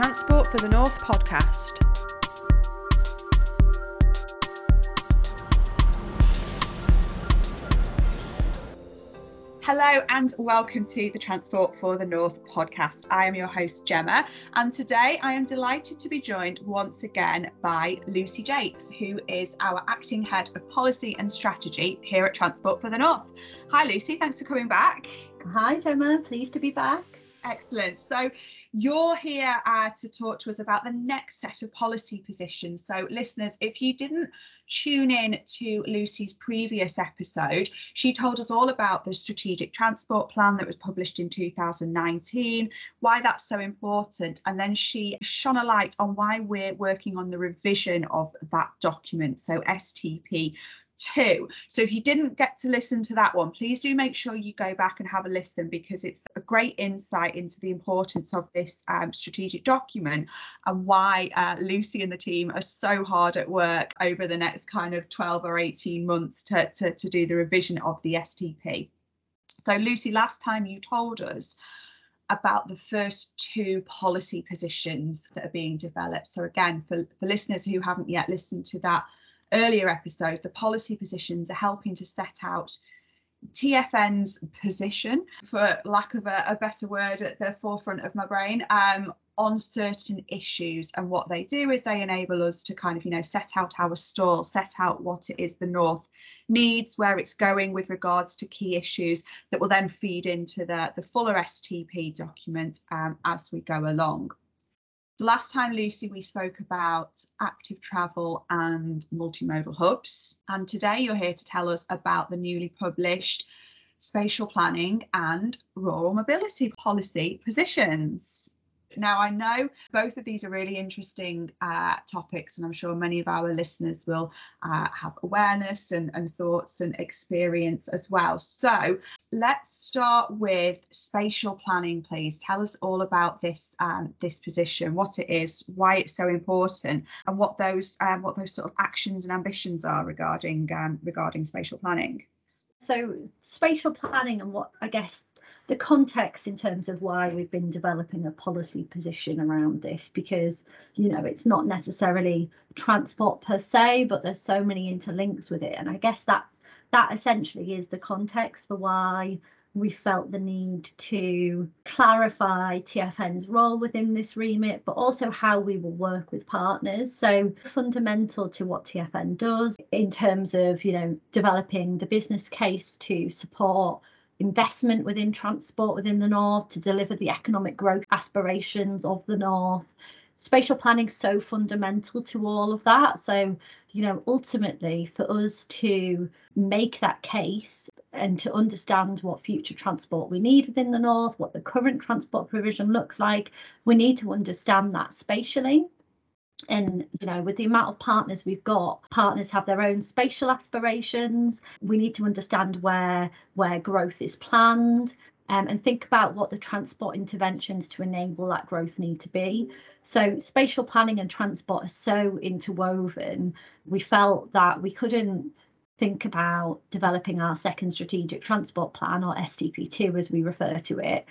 Transport for the North podcast. Hello and welcome to the Transport for the North podcast. I am your host, Gemma, and today I am delighted to be joined once again by Lucy Jacques, who is our acting head of policy and strategy here at Transport for the North. Hi, Lucy, thanks for coming back. Hi, Gemma, pleased to be back. Excellent. So, you're here uh, to talk to us about the next set of policy positions. So, listeners, if you didn't tune in to Lucy's previous episode, she told us all about the strategic transport plan that was published in 2019, why that's so important, and then she shone a light on why we're working on the revision of that document, so STP two. So if you didn't get to listen to that one, please do make sure you go back and have a listen because it's a great insight into the importance of this um, strategic document and why uh, Lucy and the team are so hard at work over the next kind of 12 or 18 months to, to, to do the revision of the STP. So Lucy, last time you told us about the first two policy positions that are being developed. So again, for, for listeners who haven't yet listened to that earlier episode, the policy positions are helping to set out TFN's position, for lack of a, a better word, at the forefront of my brain, um, on certain issues. And what they do is they enable us to kind of, you know, set out our stall, set out what it is the North needs, where it's going with regards to key issues that will then feed into the, the fuller STP document um, as we go along. Last time, Lucy, we spoke about active travel and multimodal hubs. And today you're here to tell us about the newly published spatial planning and rural mobility policy positions. Now, I know both of these are really interesting uh, topics, and I'm sure many of our listeners will uh, have awareness and, and thoughts and experience as well. So, let's start with spatial planning, please. Tell us all about this um, this position, what it is, why it's so important, and what those um, what those sort of actions and ambitions are regarding um, regarding spatial planning. So, spatial planning and what I guess the context in terms of why we've been developing a policy position around this because you know it's not necessarily transport per se but there's so many interlinks with it and i guess that that essentially is the context for why we felt the need to clarify TFN's role within this remit, but also how we will work with partners. So fundamental to what TFN does in terms of, you know, developing the business case to support investment within transport within the north to deliver the economic growth aspirations of the north spatial planning so fundamental to all of that so you know ultimately for us to make that case and to understand what future transport we need within the north what the current transport provision looks like we need to understand that spatially. And you know with the amount of partners we've got partners have their own spatial aspirations. We need to understand where where growth is planned um, and think about what the transport interventions to enable that growth need to be. So spatial planning and transport are so interwoven. We felt that we couldn't think about developing our second strategic transport plan or stp2 as we refer to it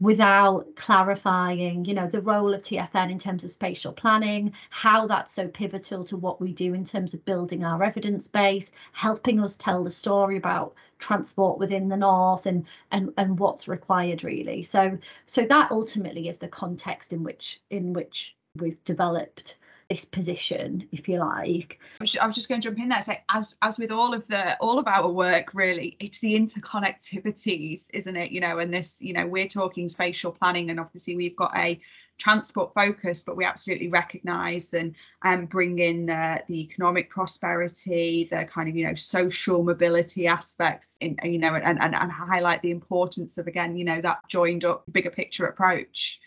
without clarifying, you know, the role of TFN in terms of spatial planning, how that's so pivotal to what we do in terms of building our evidence base, helping us tell the story about transport within the north and and and what's required really. So so that ultimately is the context in which in which we've developed this position, if you like. I was just going to jump in there. Say, as as with all of the all of our work, really, it's the interconnectivities, isn't it? You know, and this, you know, we're talking spatial planning, and obviously we've got a transport focus, but we absolutely recognise and and um, bring in the the economic prosperity, the kind of you know social mobility aspects, in you know, and and, and highlight the importance of again, you know, that joined up bigger picture approach.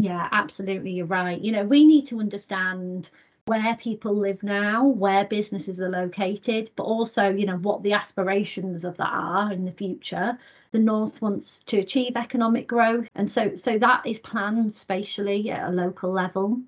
Yeah, absolutely. You're right. You know, we need to understand where people live now, where businesses are located, but also, you know, what the aspirations of that are in the future. The North wants to achieve economic growth. And so so that is planned spatially at a local level.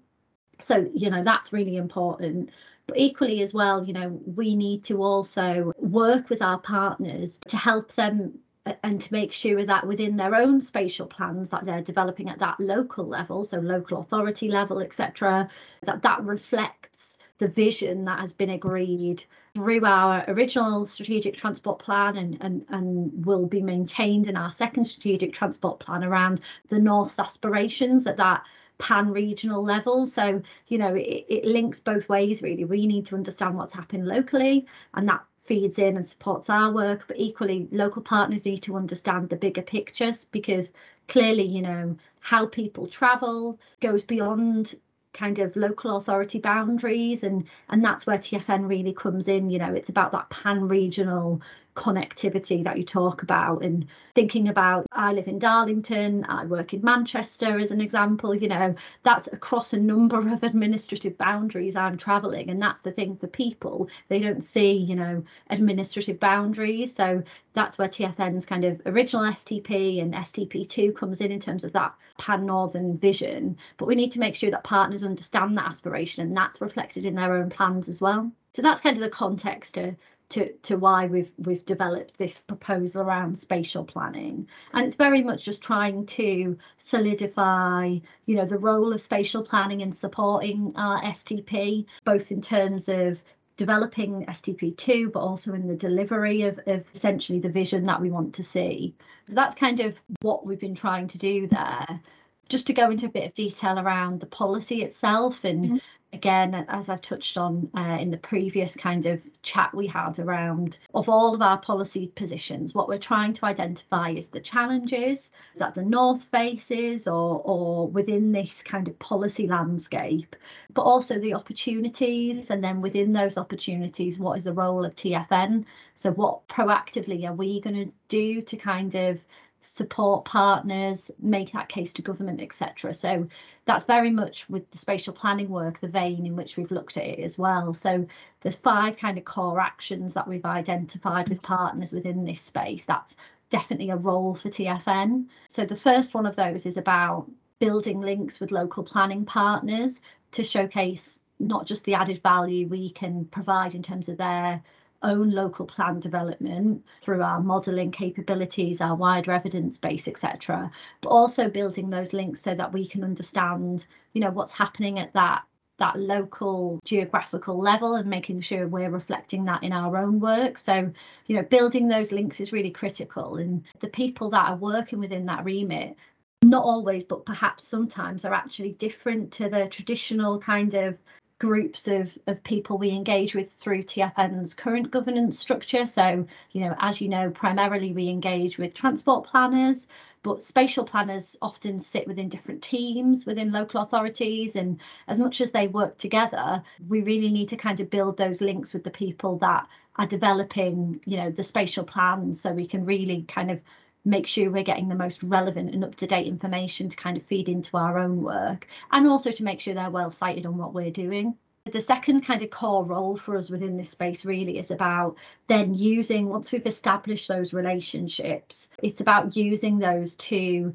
So, you know, that's really important. But equally as well, you know, we need to also work with our partners to help them and to make sure that within their own spatial plans that they're developing at that local level so local authority level etc that that reflects the vision that has been agreed through our original strategic transport plan and, and, and will be maintained in our second strategic transport plan around the North's aspirations at that pan regional level. So, you know, it, it links both ways really. We need to understand what's happening locally and that feeds in and supports our work, but equally local partners need to understand the bigger pictures because clearly, you know, how people travel goes beyond kind of local authority boundaries and and that's where TFN really comes in. You know it's about that pan regional connectivity that you talk about and thinking about I live in Darlington, I work in Manchester as an example, you know, that's across a number of administrative boundaries I'm traveling and that's the thing for people. They don't see, you know, administrative boundaries. So that's where TFN's kind of original STP and STP2 comes in in terms of that pan northern vision. But we need to make sure that partners understand that aspiration and that's reflected in their own plans as well. So that's kind of the context to to, to why we've we've developed this proposal around spatial planning. And it's very much just trying to solidify you know the role of spatial planning in supporting our STP both in terms of developing STP2 but also in the delivery of, of essentially the vision that we want to see. So that's kind of what we've been trying to do there. Just to go into a bit of detail around the policy itself and mm-hmm again, as I've touched on uh, in the previous kind of chat we had around of all of our policy positions, what we're trying to identify is the challenges that the North faces or, or within this kind of policy landscape, but also the opportunities. And then within those opportunities, what is the role of TFN? So, what proactively are we going to do to kind of support partners, make that case to government, etc. So that's very much with the spatial planning work, the vein in which we've looked at it as well. So there's five kind of core actions that we've identified with partners within this space. That's definitely a role for TFN. So the first one of those is about building links with local planning partners to showcase not just the added value we can provide in terms of their own local plan development through our modelling capabilities, our wider evidence base, etc. But also building those links so that we can understand, you know, what's happening at that that local geographical level and making sure we're reflecting that in our own work. So, you know, building those links is really critical. And the people that are working within that remit, not always, but perhaps sometimes are actually different to the traditional kind of groups of, of people we engage with through TFN's current governance structure. So, you know, as you know, primarily we engage with transport planners, but spatial planners often sit within different teams within local authorities. And as much as they work together, we really need to kind of build those links with the people that are developing, you know, the spatial plans so we can really kind of make sure we're getting the most relevant and up to date information to kind of feed into our own work and also to make sure they're well sighted on what we're doing. The second kind of core role for us within this space really is about then using, once we've established those relationships, it's about using those to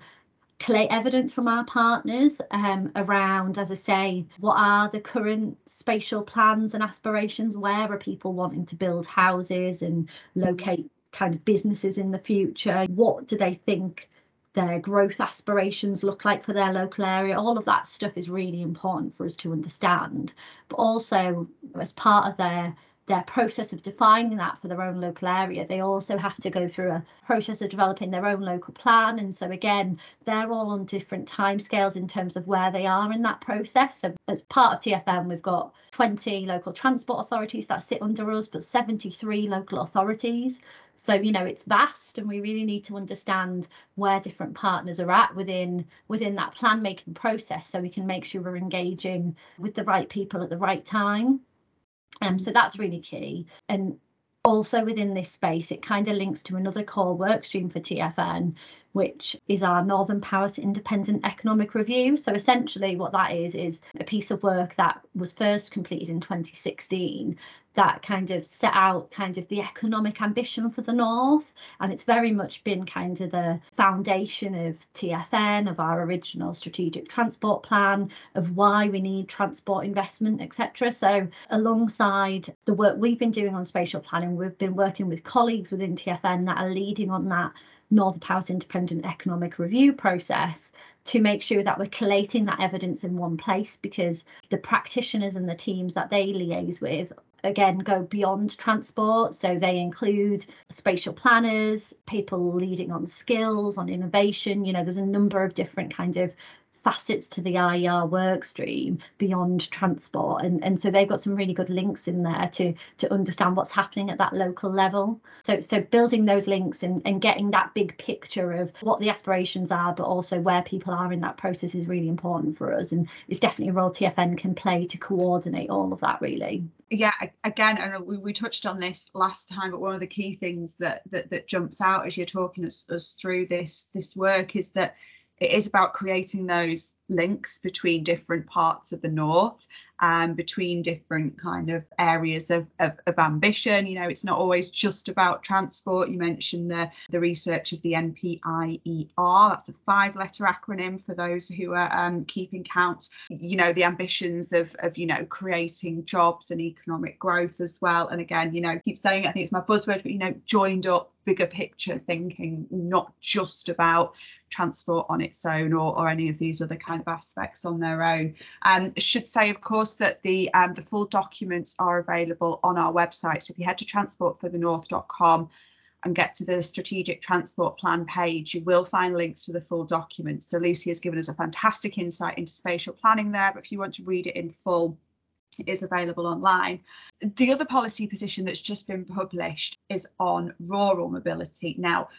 collate evidence from our partners um, around, as I say, what are the current spatial plans and aspirations? Where are people wanting to build houses and locate kind of businesses in the future? What do they think their growth aspirations look like for their local area? All of that stuff is really important for us to understand. But also, as part of their their process of defining that for their own local area, they also have to go through a process of developing their own local plan. And so again, they're all on different timescales in terms of where they are in that process. So as part of TFN, we've got 20 local transport authorities that sit under us, but 73 local authorities. So, you know, it's vast and we really need to understand where different partners are at within within that plan making process so we can make sure we're engaging with the right people at the right time. Um, so that's really key. And also within this space, it kind of links to another core work stream for TFN, which is our Northern Powerhouse Independent Economic Review. So essentially, what that is, is a piece of work that was first completed in 2016 that kind of set out kind of the economic ambition for the North. And it's very much been kind of the foundation of TFN, of our original strategic transport plan, of why we need transport investment, etc. So alongside the work we've been doing on spatial planning, we've been working with colleagues within TFN that are leading on that Northern Powerhouse independent economic review process to make sure that we're collating that evidence in one place because the practitioners and the teams that they liaise with again go beyond transport. So they include spatial planners people leading on skills on innovation you know there's a number of different kind of facets to the IER work stream beyond transport. And, and so they've got some really good links in there to, to understand what's happening at that local level. So, so building those links and, and getting that big picture of what the aspirations are, but also where people are in that process is really important for us. And it's definitely a role TFN can play to coordinate all of that really yeah again and we, we touched on this last time but one of the key things that that, that jumps out as you're talking us, us through this this work is that it is about creating those links between different parts of the north and between different kind of areas of, of, of, ambition. You know it's not always just about transport. You mentioned the the research of the npier that's a five letter acronym for those who are um, keeping count. You know the ambitions of of you know creating jobs and economic growth as well. And again you know keep saying i think it's my buzzword but you know joined up bigger picture thinking not just about transport on its own or, or any of these other kind of aspects on their own. Um, should say, of course, that the um, the full documents are available on our website. So if you head to transportforthenorth.com and get to the strategic transport plan page, you will find links to the full document. So Lucy has given us a fantastic insight into spatial planning there, but if you want to read it in full, it is available online. The other policy position that's just been published is on rural mobility. Now,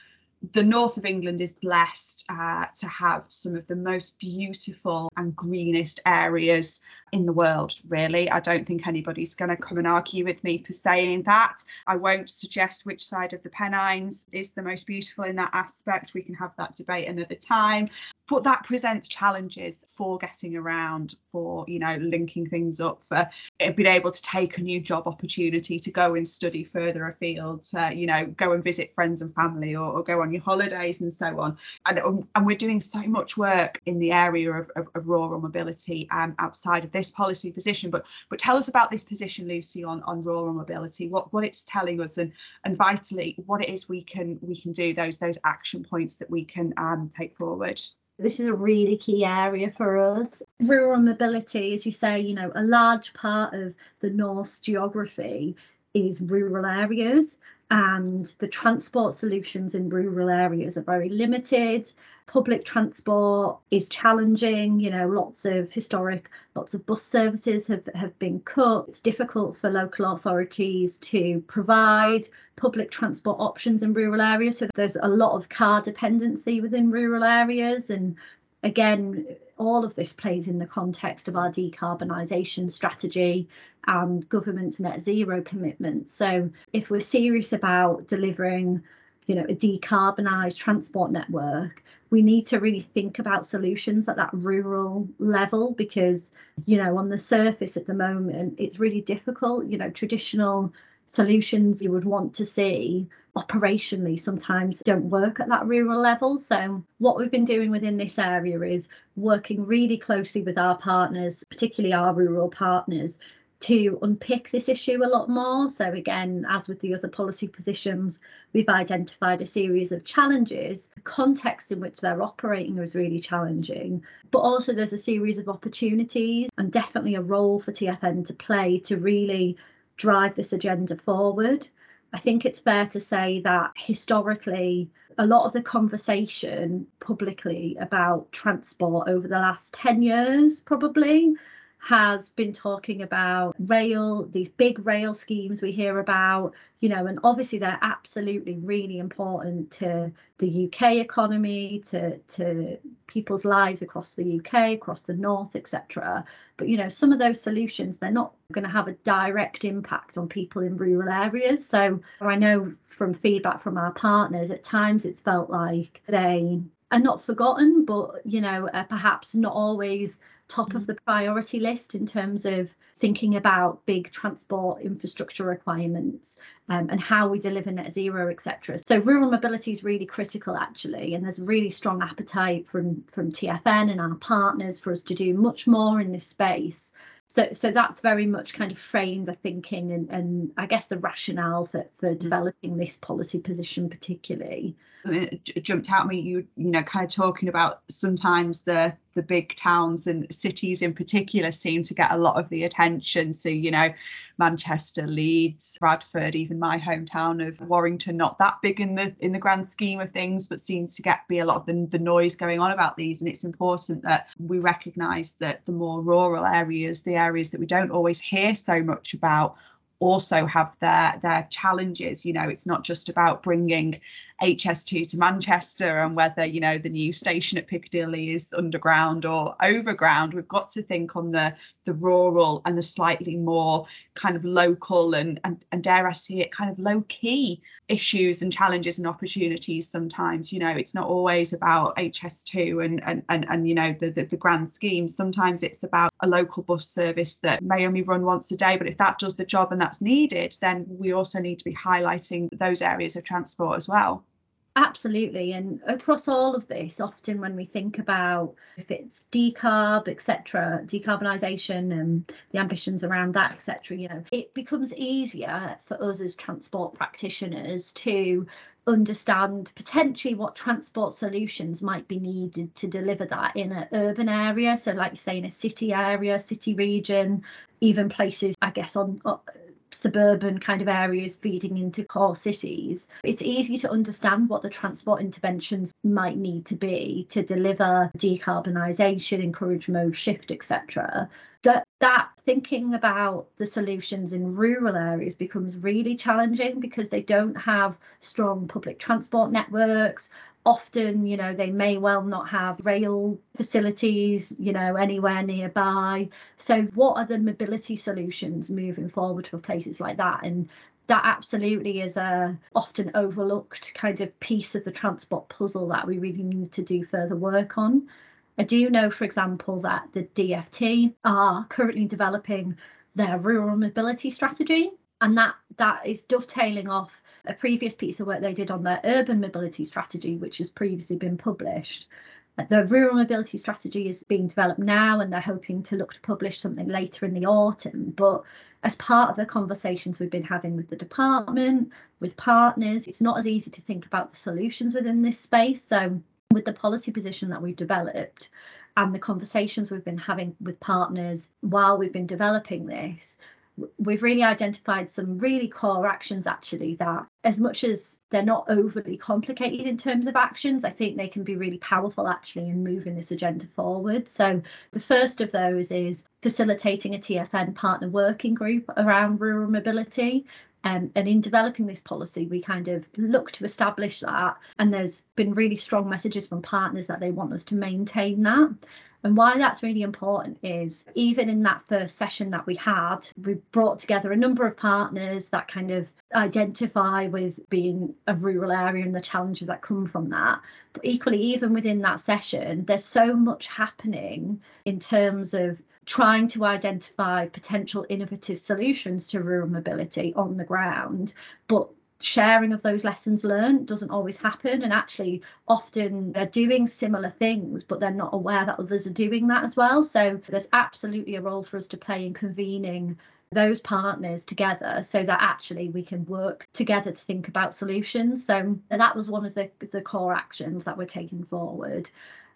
the north of England is blessed uh, to have some of the most beautiful and greenest areas in the world, really. I don't think anybody's going to come and argue with me for saying that. I won't suggest which side of the Pennines is the most beautiful in that aspect. We can have that debate another time. But that presents challenges for getting around, for, you know, linking things up, for being able to take a new job opportunity, to go and study further afield, to, you know, go and visit friends and family or, or go on your holidays and so on. And, and we're doing so much work in the area of, of, of rural mobility um, outside of this policy position. But but tell us about this position, Lucy, on, on rural mobility, what, what it's telling us and and vitally what it is we can we can do, those those action points that we can um, take forward. This is a really key area for us. Rural mobility, as you say, you know, a large part of the North's geography is rural areas and the transport solutions in rural areas are very limited. Public transport is challenging, you know, lots of historic, lots of bus services have, have been cut. It's difficult for local authorities to provide public transport options in rural areas. So there's a lot of car dependency within rural areas and again, all of this plays in the context of our decarbonisation strategy and government's net zero commitment. So if we're serious about delivering, you know, a decarbonised transport network, we need to really think about solutions at that rural level because, you know, on the surface at the moment, it's really difficult. You know, traditional solutions you would want to see operationally sometimes don't work at that rural level. So, what we've been doing within this area is working really closely with our partners, particularly our rural partners, to unpick this issue a lot more. So, again, as with the other policy positions, we've identified a series of challenges. The context in which they're operating is really challenging, but also there's a series of opportunities and definitely a role for TFN to play to really drive this agenda forward. I think it's fair to say that historically, a lot of the conversation publicly about transport over the last 10 years, probably, has been talking about rail, these big rail schemes we hear about, you know, and obviously they're absolutely really important to the UK economy, to to people's lives across the UK, across the north, etc. But you know, some of those solutions they're not going to have a direct impact on people in rural areas. So I know from feedback from our partners, at times it's felt like they are not forgotten, but you know, perhaps not always top of mm. the priority list in terms of thinking about big transport infrastructure requirements um, and how we deliver net zero, etc. So rural mobility is really critical actually, and there's really strong appetite from from TFN and our partners for us to do much more in this space. So, so that's very much kind of framed the thinking and, and I guess the rationale for, for mm. developing this policy position particularly it jumped out me you you know kind of talking about sometimes the the big towns and cities in particular seem to get a lot of the attention. So you know manchester leeds bradford even my hometown of warrington not that big in the in the grand scheme of things but seems to get be a lot of the, the noise going on about these. And it's important that we recognize that the more rural areas the areas that we don't always hear so much about also have their their challenges. You know it's not just about bringing HS2 to Manchester and whether you know the new station at Piccadilly is underground or overground we've got to think on the the rural and the slightly more kind of local and and, and dare I see it kind of low key issues and challenges and opportunities sometimes. You know it's not always about HS2 and and and, and you know the, the the grand scheme. Sometimes it's about a local bus service that may only run once a day but if that does the job and that's needed then we also need to be highlighting those areas of transport as well Absolutely. And across all of this, often when we think about if it's decarb, etc., decarbonisation and the ambitions around that, etc., you know, it becomes easier for us as transport practitioners to understand potentially what transport solutions might be needed to deliver that in an urban area. So, like say, in a city area, city region, even places, I guess, on suburban kind of areas feeding into core cities, it's easy to understand what the transport interventions might need to be to deliver decarbonisation, encourage mode shift, etc. That that thinking about the solutions in rural areas becomes really challenging because they don't have strong public transport networks often you know they may well not have rail facilities you know anywhere nearby. So what are the mobility solutions moving forward for places like that? And that absolutely is a often overlooked kind of piece of the transport puzzle that we really need to do further work on. I do know for example that the dft are currently developing their rural mobility strategy and that that is dovetailing off a previous piece of work they did on their urban mobility strategy, which has previously been published. Uh, the rural mobility strategy is being developed now, and they're hoping to look to publish something later in the autumn. But as part of the conversations we've been having with the department, with partners, it's not as easy to think about the solutions within this space. So, with the policy position that we've developed, and the conversations we've been having with partners while we've been developing this, we've really identified some really core actions actually that as much as they're not overly complicated in terms of actions i think they can be really powerful actually in moving this agenda forward so the first of those is facilitating a tfn partner working group around rural mobility um, and in developing this policy, we kind of look to establish that. And there's been really strong messages from partners that they want us to maintain that. And why that's really important is even in that first session that we had, we brought together a number of partners that kind of identify with being a rural area and the challenges that come from that. But equally, even within that session, there's so much happening in terms of trying to identify potential innovative solutions to rural mobility on the ground, but sharing of those lessons learned doesn't always happen and actually often they're doing similar things but they're not aware that others are doing that as well. So there's absolutely a role for us to play in convening those partners together so that actually we can work together to think about solutions. So that was one of the, the core actions that we're taking forward.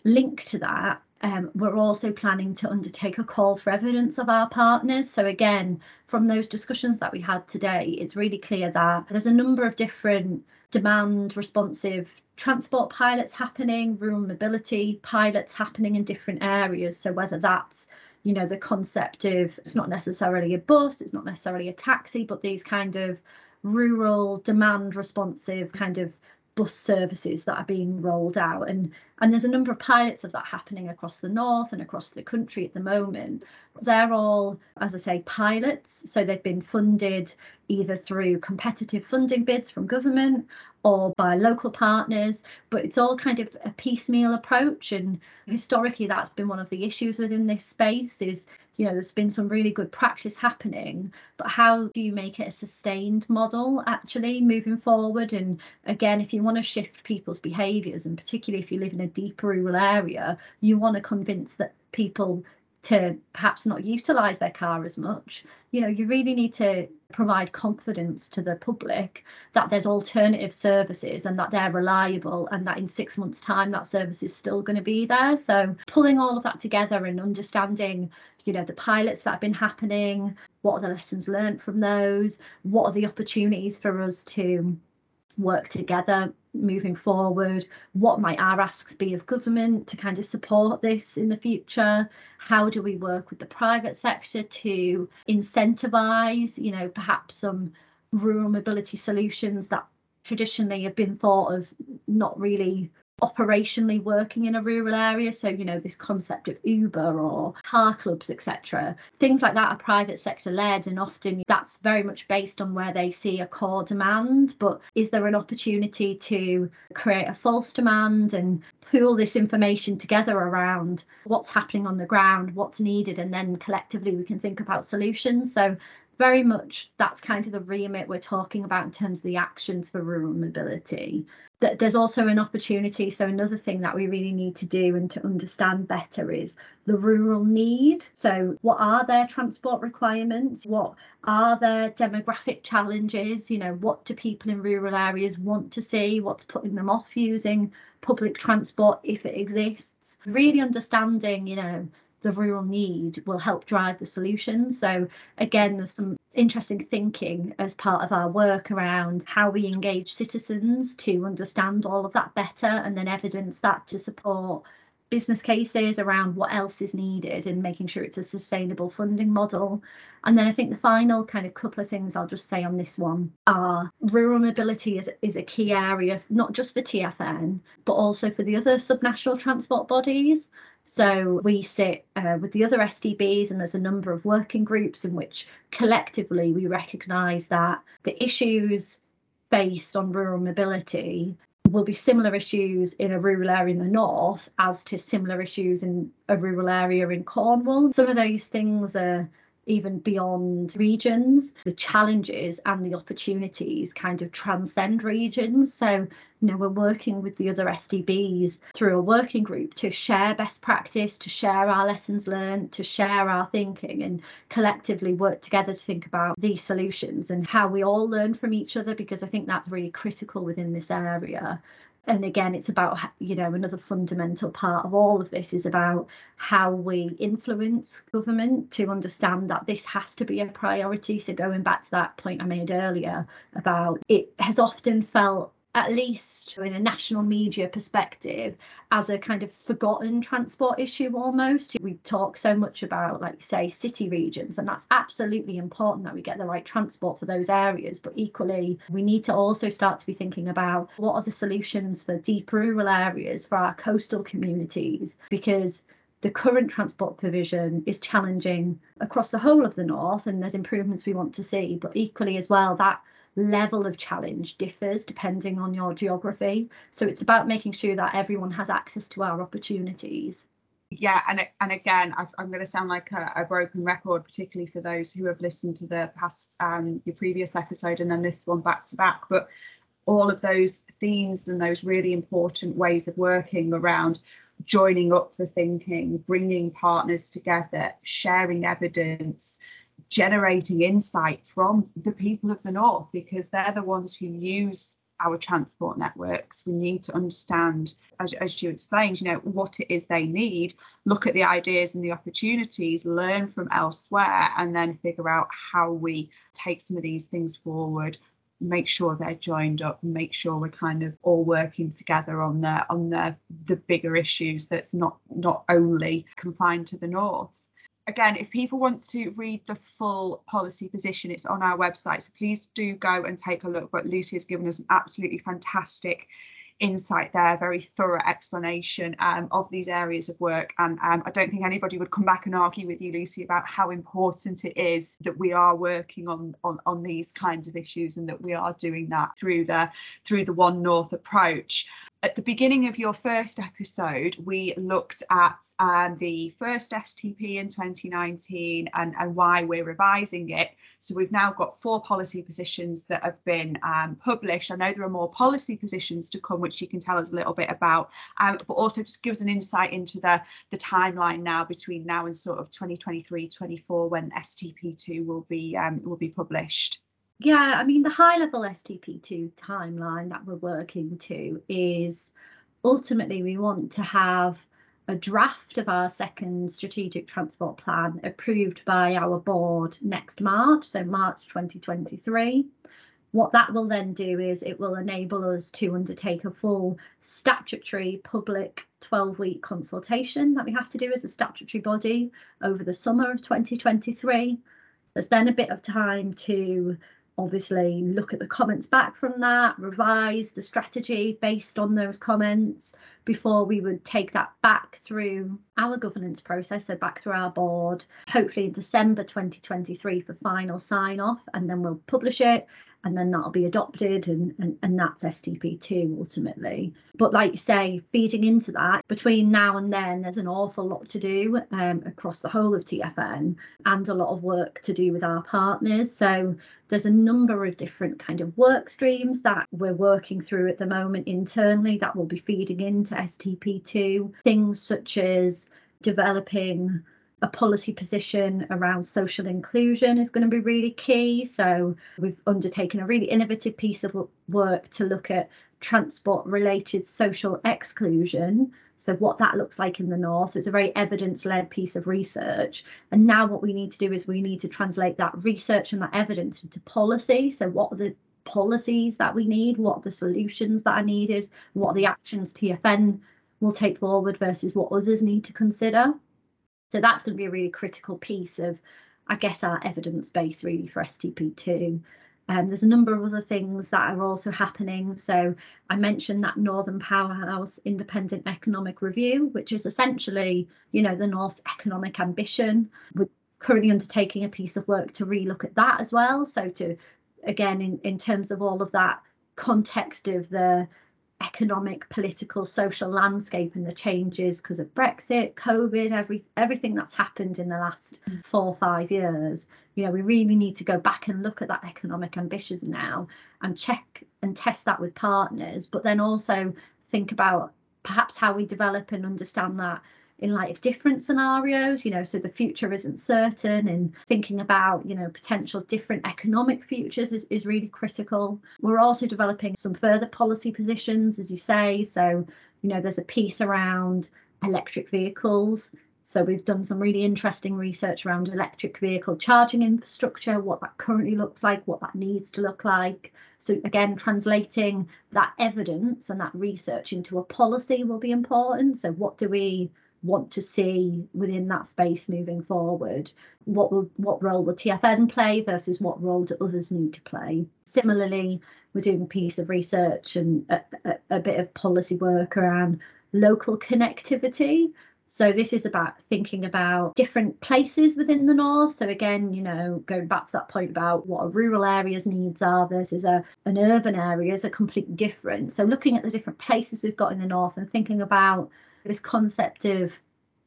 Linked to that um, we're also planning to undertake a call for evidence of our partners. So, again, from those discussions that we had today, it's really clear that there's a number of different demand responsive transport pilots happening, rural mobility pilots happening in different areas. So, whether that's you know the concept of it's not necessarily a bus it's not necessarily a taxi but these kind of rural demand responsive kind of bus services that are being rolled out and and there's a number of pilots of that happening across the north and across the country at the moment. They're all as i say pilots. So they've been funded either through competitive funding bids from government or by local partners. But it's all kind of a piecemeal approach. And historically that's been one of the issues within this space is you know there's been some really good practice happening. But how do you make it a sustained model actually moving forward? And again if you want to shift people's behaviors and particularly if you live in a deep rural area you want to convince that people to perhaps not utilize their car as much. You know you really need to provide confidence to the public that there's alternative services and that they're reliable and that in six months time that service is still going to be there. So pulling all of that together and understanding you know the pilots that have been happening what are the lessons learned from those what are the opportunities for us to work together moving forward? What might our asks be of government to kind of support this in the future? How do we work with the private sector to incentivise, you know, perhaps some rural mobility solutions that traditionally have been thought of not really operationally working in a rural area. So you know this concept of uber or car clubs etc things like that are private sector led and often that's very much based on where they see a core demand. But is there an opportunity to create a false demand and pool this information together around what's happening on the ground what's needed and then collectively we can think about solutions? So very much that's kind of the remit we're talking about in terms of the actions for rural mobility that there's also an opportunity. So another thing that we really need to do and to understand better is the rural need. So what are their transport requirements? What are their demographic challenges? You know, what do people in rural areas want to see? What's putting them off using public transport if it exists? Really understanding, you know, the rural need will help drive the solutions. So again, there's some interesting thinking as part of our work around how we engage citizens to understand all of that better and then evidence that to support business cases around what else is needed and making sure it's a sustainable funding model. And then I think the final kind of couple of things I'll just say on this one are rural mobility is, is a key area, not just for TFN, but also for the other subnational transport bodies. So we sit uh, with the other STBs, and there's a number of working groups in which collectively we recognise that the issues based on rural mobility will be similar issues in a rural area in the north as to similar issues in a rural area in Cornwall. Some of those things are even beyond regions. The challenges and the opportunities kind of transcend regions. So, you know, we're working with the other STBs through a working group to share best practice, to share our lessons learned, to share our thinking, and collectively work together to think about these solutions and how we all learn from each other, because I think that's really critical within this area and again it's about you know another fundamental part of all of this is about how we influence government to understand that this has to be a priority. So going back to that point i made earlier about it has often felt at least in a national media perspective, as a kind of forgotten transport issue almost. We talk so much about, like, say, city regions, and that's absolutely important that we get the right transport for those areas. But equally, we need to also start to be thinking about what are the solutions for deep rural areas, for our coastal communities, because the current transport provision is challenging across the whole of the north and there's improvements we want to see but equally as well that level of challenge differs depending on your geography. So it's about making sure that everyone has access to our opportunities. Yeah, and and again, i am going to sound like a, a, broken record, particularly for those who have listened to the past, um, your previous episode, and then this one back to back. But all of those themes and those really important ways of working around joining up the thinking, bringing partners together, sharing evidence, generating insight from the people of the north because they're the ones who use our transport networks. We need to understand as, as you explained you know what it is they need look at the ideas and the opportunities learn from elsewhere and then figure out how we take some of these things forward make sure they're joined up make sure we're kind of all working together on the on the the bigger issues that's not not only confined to the north again, if people want to read the full policy position, it's on our website. So please do go and take a look. But Lucy has given us an absolutely fantastic insight there, very thorough explanation um, of these areas of work. And um, I don't think anybody would come back and argue with you, Lucy, about how important it is that we are working on, on, on these kinds of issues and that we are doing that through the through the One North approach at the beginning of your first episode, we looked at um, the first STP in 2019 and, and why we're revising it. So we've now got four policy positions that have been um, published. I know there are more policy positions to come, which you can tell us a little bit about, um, but also just give us an insight into the, the timeline now between now and sort of 2023, 24 when STP2 will be um, will be published. Yeah, I mean, the high level STP2 timeline that we're working to is ultimately we want to have a draft of our second strategic transport plan approved by our board next March, so March 2023. What that will then do is it will enable us to undertake a full statutory public 12 week consultation that we have to do as a statutory body over the summer of 2023. There's then a bit of time to obviously look at the comments back from that, revise the strategy based on those comments before we would take that back through our governance process, so back through our board, hopefully in December 2023 for final sign off, and then we'll publish it and then that'll be adopted and, and, and that's STP2 ultimately. But like you say, feeding into that, between now and then, there's an awful lot to do um, across the whole of TFN and a lot of work to do with our partners. So there's a number of different kind of work streams that we're working through at the moment internally that will be feeding into STP2. Things such as developing a policy position around social inclusion is going to be really key. So we've undertaken a really innovative piece of work to look at transport related social exclusion. So what that looks like in the north. So It's a very evidence led piece of research. And now what we need to do is we need to translate that research and that evidence into policy. So what are the policies that we need? What are the solutions that are needed? What are the actions TFN will take forward versus what others need to consider? So that's going to be a really critical piece of, I guess, our evidence base really for STP2. Um, there's a number of other things that are also happening. So I mentioned that Northern Powerhouse Independent Economic Review, which is essentially, you know, the North's economic ambition. We're currently undertaking a piece of work to relook at that as well. So to, again, in, in terms of all of that context of the economic, political, social landscape and the changes because of Brexit, COVID, every everything that's happened in the last mm. four or five years. You know, we really need to go back and look at that economic ambitions now and check and test that with partners, but then also think about perhaps how we develop and understand that in light of different scenarios, you know, so the future isn't certain and thinking about, you know, potential different economic futures is, is really critical. We're also developing some further policy positions, as you say. So, you know, there's a piece around electric vehicles. So we've done some really interesting research around electric vehicle charging infrastructure, what that currently looks like, what that needs to look like. So again, translating that evidence and that research into a policy will be important. So what do we want to see within that space moving forward what will what role will tfn play versus what role do others need to play similarly we're doing a piece of research and a, a, a bit of policy work around local connectivity so this is about thinking about different places within the north. So again, you know, going back to that point about what a rural area's needs are versus a, an urban area is a completely different. So looking at the different places we've got in the north and thinking about this concept of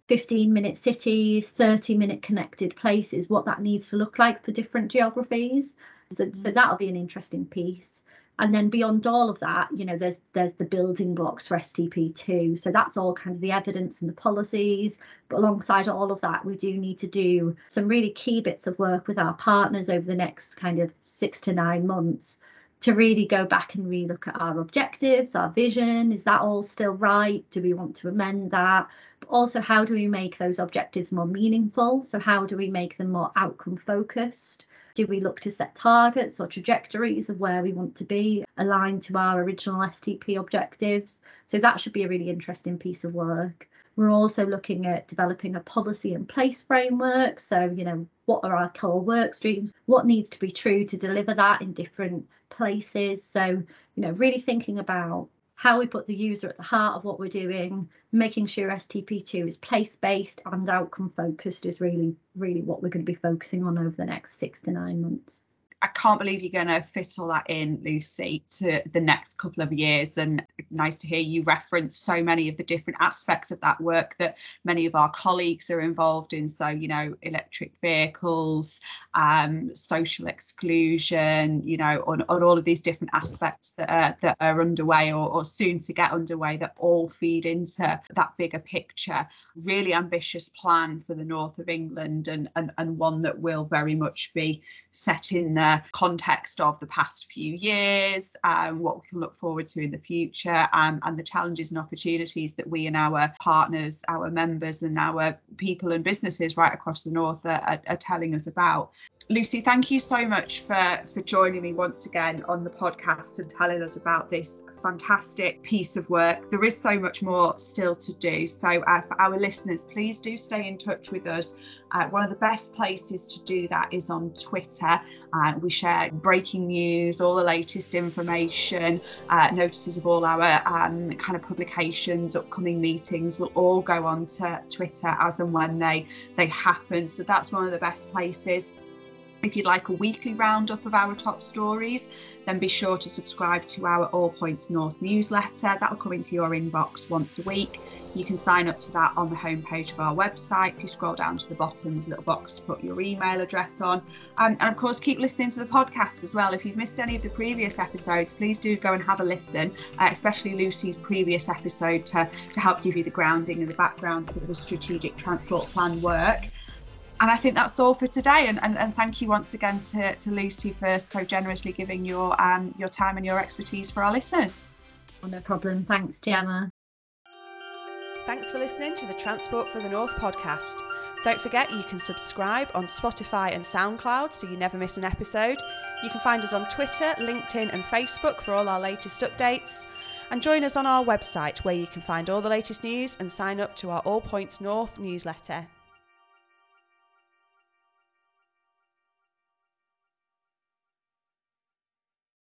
15 minute cities, 30 minute connected places, what that needs to look like for different geographies. So, so mm-hmm. that'll be an interesting piece. And then beyond all of that, you know, there's there's the building blocks for STP2. So that's all kind of the evidence and the policies. But alongside all of that, we do need to do some really key bits of work with our partners over the next kind of six to nine months to really go back and relook at our objectives, our vision. Is that all still right? Do we want to amend that? But also, how do we make those objectives more meaningful? So, how do we make them more outcome focused? Do we look to set targets or trajectories of where we want to be aligned to our original STP objectives? So, that should be a really interesting piece of work. We're also looking at developing a policy and place framework. So, you know, what are our core work streams? What needs to be true to deliver that in different places? So, you know, really thinking about how we put the user at the heart of what we're doing, making sure STP2 is place based and outcome focused is really, really what we're going to be focusing on over the next six to nine months. I can't believe you're going to fit all that in, Lucy, to the next couple of years. And nice to hear you reference so many of the different aspects of that work that many of our colleagues are involved in. So, you know, electric vehicles, um, social exclusion, you know, on, on all of these different aspects that are, that are underway or, or soon to get underway that all feed into that bigger picture. Really ambitious plan for the north of England and, and, and one that will very much be set in the context of the past few years, um, what we can look forward to in the future, um, and the challenges and opportunities that we and our partners, our members, and our people and businesses right across the north are, are, are telling us about. Lucy, thank you so much for, for joining me once again on the podcast and telling us about this fantastic piece of work. There is so much more still to do. So, uh, for our listeners, please do stay in touch with us. Uh, one of the best places to do that is on Twitter. Uh, we share breaking news, all the latest information, uh, notices of all our um, kind of publications, upcoming meetings will all go on to Twitter as and when they they happen. So that's one of the best places. If you'd like a weekly roundup of our top stories, then be sure to subscribe to our All Points North newsletter. That'll come into your inbox once a week. You can sign up to that on the homepage of our website. If you scroll down to the bottom, there's a little box to put your email address on. Um, and of course, keep listening to the podcast as well. If you've missed any of the previous episodes, please do go and have a listen, uh, especially Lucy's previous episode to, to help give you the grounding and the background for the strategic transport plan work and I think that's all for today. And, and, and thank you once again to, to Lucy for so generously giving your um, your time and your expertise for our listeners. Oh, no problem. Thanks, Gemma. Thanks for listening to the Transport for the North podcast. Don't forget you can subscribe on Spotify and SoundCloud so you never miss an episode. You can find us on Twitter, LinkedIn, and Facebook for all our latest updates. And join us on our website where you can find all the latest news and sign up to our All Points North newsletter.